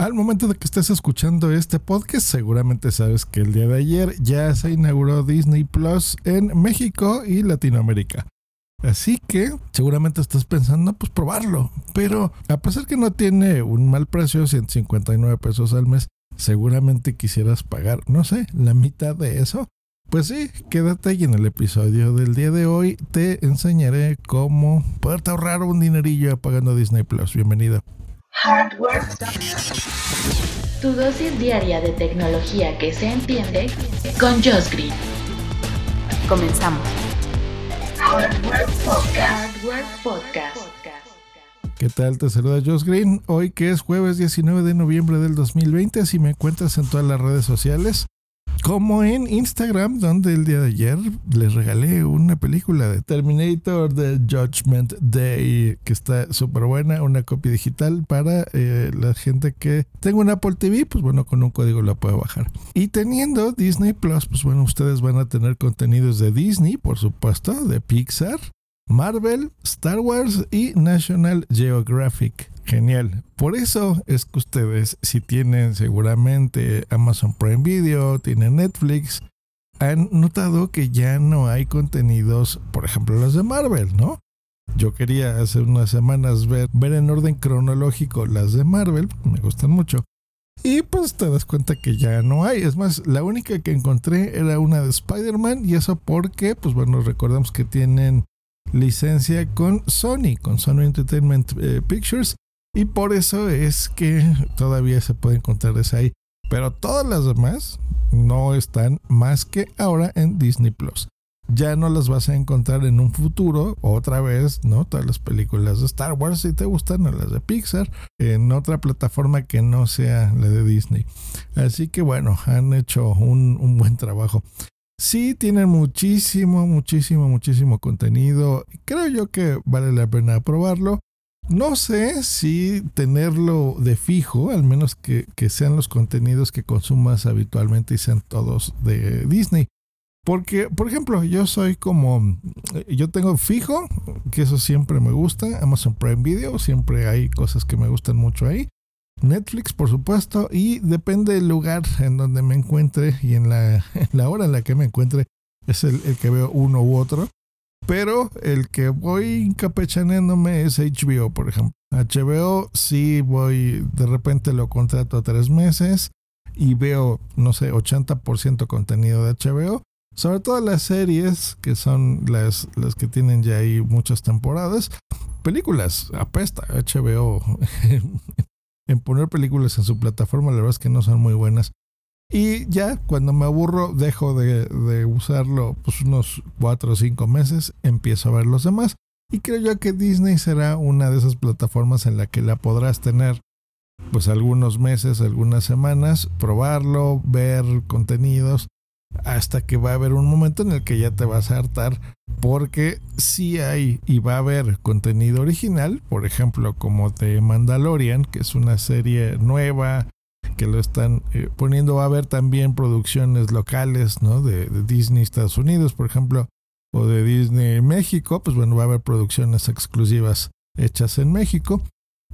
Al momento de que estés escuchando este podcast, seguramente sabes que el día de ayer ya se inauguró Disney Plus en México y Latinoamérica. Así que seguramente estás pensando pues probarlo, pero a pesar que no tiene un mal precio, 159 pesos al mes, seguramente quisieras pagar, no sé, la mitad de eso. Pues sí, quédate y en el episodio del día de hoy te enseñaré cómo poderte ahorrar un dinerillo pagando Disney Plus. Bienvenido. Hardware. Tu dosis diaria de tecnología que se entiende con Josh Green. Comenzamos. Hardware Podcast. ¿Qué tal? Te saluda Josh Green. Hoy que es jueves 19 de noviembre del 2020, si me encuentras en todas las redes sociales, como en Instagram, donde el día de ayer les regalé una película de Terminator The Judgment Day, que está súper buena, una copia digital para eh, la gente que tenga un Apple TV, pues bueno, con un código la puede bajar. Y teniendo Disney Plus, pues bueno, ustedes van a tener contenidos de Disney, por supuesto, de Pixar, Marvel, Star Wars y National Geographic. Genial. Por eso es que ustedes, si tienen seguramente Amazon Prime Video, tienen Netflix, han notado que ya no hay contenidos, por ejemplo, los de Marvel, ¿no? Yo quería hace unas semanas ver, ver en orden cronológico las de Marvel, me gustan mucho. Y pues te das cuenta que ya no hay. Es más, la única que encontré era una de Spider-Man y eso porque, pues bueno, recordamos que tienen licencia con Sony, con Sony Entertainment eh, Pictures y por eso es que todavía se puede encontrar esa ahí. Pero todas las demás no están más que ahora en Disney Plus. Ya no las vas a encontrar en un futuro, otra vez, ¿no? Todas las películas de Star Wars, si te gustan, o las de Pixar, en otra plataforma que no sea la de Disney. Así que bueno, han hecho un, un buen trabajo. Sí, tienen muchísimo, muchísimo, muchísimo contenido. Creo yo que vale la pena probarlo. No sé si tenerlo de fijo, al menos que, sean los contenidos que consumas habitualmente y sean todos de Disney. Porque, por ejemplo, yo soy como, yo tengo fijo, que eso siempre me gusta, Amazon Prime Video, siempre hay cosas que me gustan mucho ahí. Netflix, por supuesto, y depende del lugar en donde me encuentre y en la, hora en la que me encuentre, es el que veo uno u otro. Pero el que voy capechaneándome es HBO, por ejemplo. HBO sí voy, de repente lo contrato a tres meses y veo, no sé, 80% contenido de HBO. Sobre todo las series, que son las, las que tienen ya ahí muchas temporadas. Películas, apesta HBO en poner películas en su plataforma, la verdad es que no son muy buenas. Y ya cuando me aburro, dejo de, usarlo pues unos cuatro o cinco meses, empiezo a ver los demás. Y creo yo que Disney será una de esas plataformas en la que la podrás tener pues algunos meses, algunas semanas, probarlo, ver contenidos, hasta que va a haber un momento en el que ya te vas a hartar, porque si hay y va a haber contenido original, por ejemplo como The Mandalorian, que es una serie nueva, que lo están eh, poniendo. Va a haber también producciones locales, ¿no? De, Disney Estados Unidos, por ejemplo, o de Disney México. Pues bueno, va a haber producciones exclusivas hechas en México.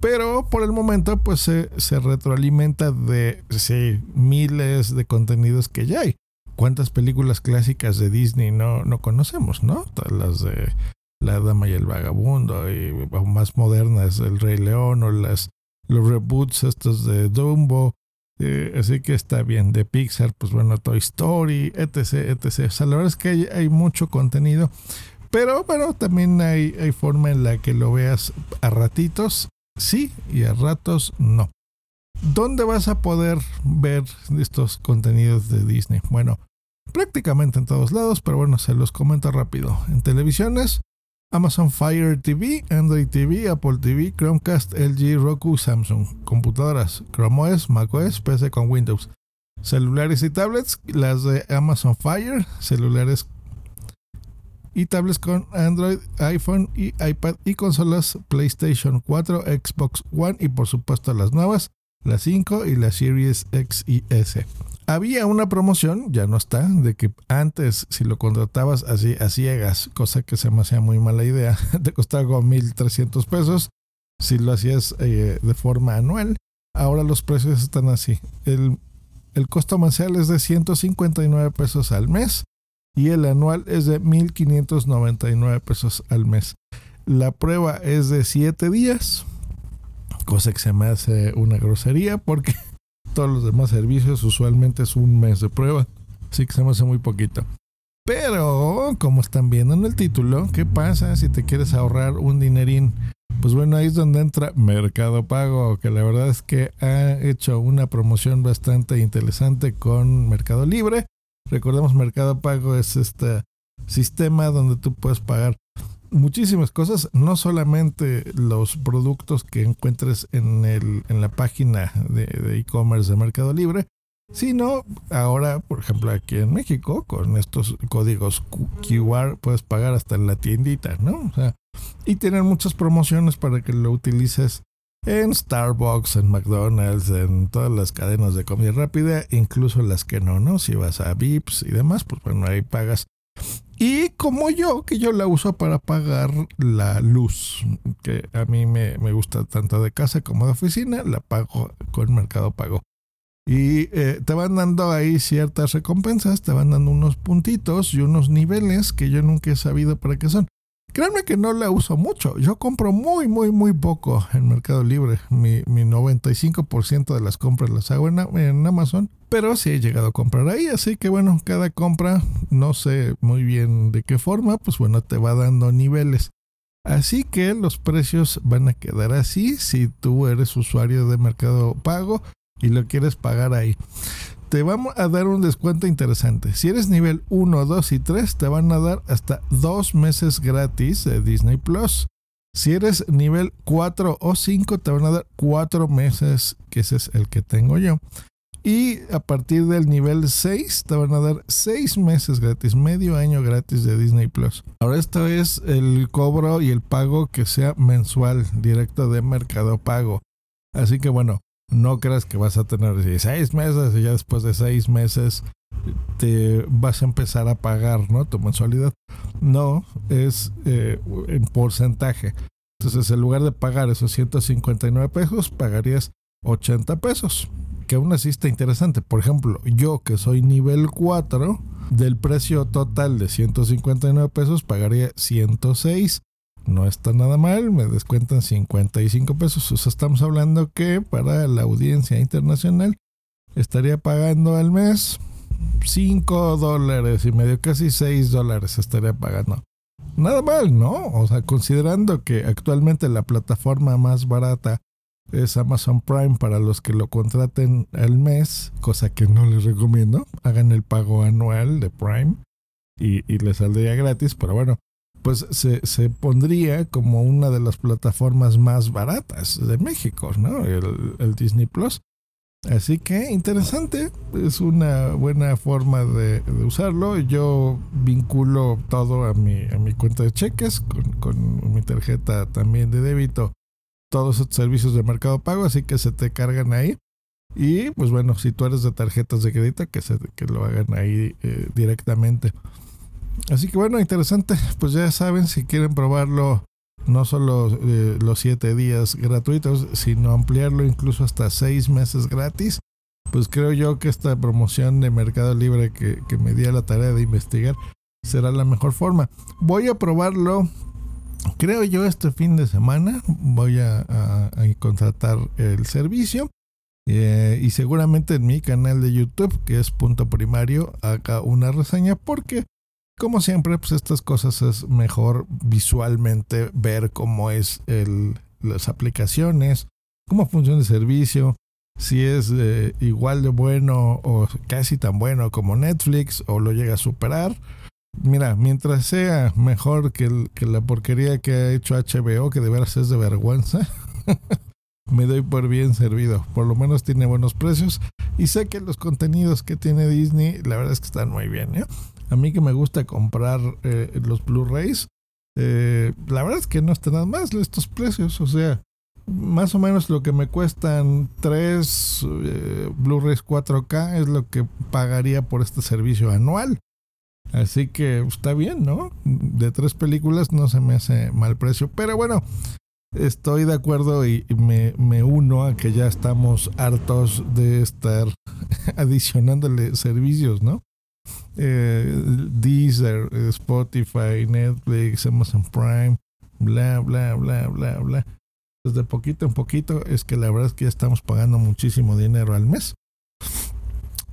Pero por el momento, pues se, se retroalimenta de sí, miles de contenidos que ya hay. ¿Cuántas películas clásicas de Disney no, no conocemos, no? Las de La Dama y el Vagabundo, y más modernas, El Rey León, o las, los reboots estos de Dumbo, eh, así que está bien. De Pixar, pues bueno, Toy Story, etc, etc. O sea, la verdad es que hay, mucho contenido. Pero, pero también hay, hay forma en la que lo veas a ratitos, sí, y a ratos no. ¿Dónde vas a poder ver estos contenidos de Disney? Bueno, prácticamente en todos lados, pero bueno, se los comento rápido. En televisiones, Amazon Fire TV, Android TV, Apple TV, Chromecast, LG, Roku, Samsung. Computadoras, Chrome OS, macOS, PC con Windows. Celulares y tablets, las de Amazon Fire, celulares y tablets con Android, iPhone y iPad y consolas PlayStation 4, Xbox One y por supuesto las nuevas, la 5 y la Series X y S. Había una promoción, ya no está, de que antes si lo contratabas así a ciegas, cosa que se me hacía muy mala idea, te costaba como 1.300 pesos. Si lo hacías eh, de forma anual, ahora los precios están así. El, el costo mensual es de 159 pesos al mes y el anual es de 1.599 pesos al mes. La prueba es de 7 días, cosa que se me hace una grosería porque todos los demás servicios usualmente es un mes de prueba, así que se me hace muy poquito. Pero, como están viendo en el título, ¿qué pasa si te quieres ahorrar un dinerín? Pues bueno, ahí es donde entra Mercado Pago, que la verdad es que ha hecho una promoción bastante interesante con Mercado Libre. Recordemos, Mercado Pago es este sistema donde tú puedes pagar muchísimas cosas, no solamente los productos que encuentres en, el, en la página de e-commerce de, Mercado Libre, sino ahora, por ejemplo, aquí en México, con estos códigos QR puedes pagar hasta en la tiendita, ¿no? O sea, y tienen muchas promociones para que lo utilices en Starbucks, en McDonald's, en todas las cadenas de comida rápida, incluso las que no, ¿no? Si vas a Vips y demás, pues bueno, ahí pagas. Y como yo, que yo la uso para pagar la luz, que a mí me, gusta tanto de casa como de oficina, la pago con Mercado Pago. Y eh, te van dando ahí ciertas recompensas, te van dando unos puntitos y unos niveles que yo nunca he sabido para qué son. Créanme que no la uso mucho. Yo compro muy, muy, muy poco en Mercado Libre. Mi, mi 95% de las compras las hago en, en, Amazon. Pero sí he llegado a comprar ahí. Así que bueno, cada compra, no sé muy bien de qué forma, pues bueno, te va dando niveles. Así que los precios van a quedar así si tú eres usuario de Mercado Pago y lo quieres pagar ahí te vamos a dar un descuento interesante. Si eres nivel 1, 2 y 3, te van a dar hasta dos meses gratis de Disney Plus. Si eres nivel 4 o 5, te van a dar 4 meses, que ese es el que tengo yo. Y a partir del nivel 6 te van a dar 6 meses gratis, medio año gratis de Disney Plus. Ahora esto es el cobro y el pago que sea mensual, directo de Mercado Pago. Así que bueno, no creas que vas a tener seis meses y ya después de seis meses te vas a empezar a pagar ¿no? tu mensualidad. No, es eh, en porcentaje. Entonces, en lugar de pagar esos 159 pesos, pagarías 80 pesos. Que aún así está interesante. Por ejemplo, yo que soy nivel 4, del precio total de 159 pesos, pagaría 106 no está nada mal, me descuentan 55 pesos. O sea, estamos hablando que para la audiencia internacional estaría pagando al mes 5 dólares y medio, casi 6 dólares estaría pagando. Nada mal, ¿no? O sea, considerando que actualmente la plataforma más barata es Amazon Prime para los que lo contraten al mes, cosa que no les recomiendo. Hagan el pago anual de Prime y, y les saldría gratis, pero bueno, pues se, se, pondría como una de las plataformas más baratas de México, ¿no? El, Disney Plus. Así que interesante, es una buena forma de, usarlo. Yo vinculo todo a mi, a mi cuenta de cheques con, con mi tarjeta también de débito, todos estos servicios de mercado pago, así que se te cargan ahí. Y pues bueno, si tú eres de tarjetas de crédito, que, se, que lo hagan ahí eh, directamente. Así que bueno, interesante. Pues ya saben, si quieren probarlo, no solo eh, los siete días gratuitos, sino ampliarlo incluso hasta seis meses gratis, pues creo yo que esta promoción de Mercado Libre que, me di a la tarea de investigar será la mejor forma. Voy a probarlo, creo yo, este fin de semana. Voy a, contratar el servicio. Eh, y seguramente en mi canal de YouTube, que es punto primario, haga una reseña porque como siempre, pues estas cosas es mejor visualmente ver cómo es el, las aplicaciones, cómo funciona el servicio, si es eh, igual de bueno o casi tan bueno como Netflix o lo llega a superar. Mira, mientras sea mejor que, la porquería que ha hecho HBO, que de veras es de vergüenza, me doy por bien servido. Por lo menos tiene buenos precios. Y sé que los contenidos que tiene Disney, la verdad es que están muy bien. ¿eh? A mí que me gusta comprar eh, los Blu-rays, eh, la verdad es que no están más estos precios. O sea, más o menos lo que me cuestan tres Blu-rays 4K es lo que pagaría por este servicio anual. Así que está bien, ¿no? De tres películas no se me hace mal precio. Pero bueno, estoy de acuerdo y me, me, uno a que ya estamos hartos de estar adicionándole servicios, ¿no? Eh, Deezer, Spotify, Netflix, Amazon Prime, bla, bla, bla, bla, bla. Desde poquito en poquito es que la verdad es que ya estamos pagando muchísimo dinero al mes.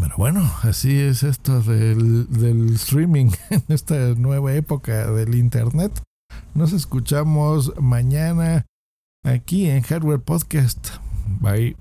Pero bueno, así es esto del, del streaming en esta nueva época del Internet. Nos escuchamos mañana aquí en Hardware Podcast. Bye.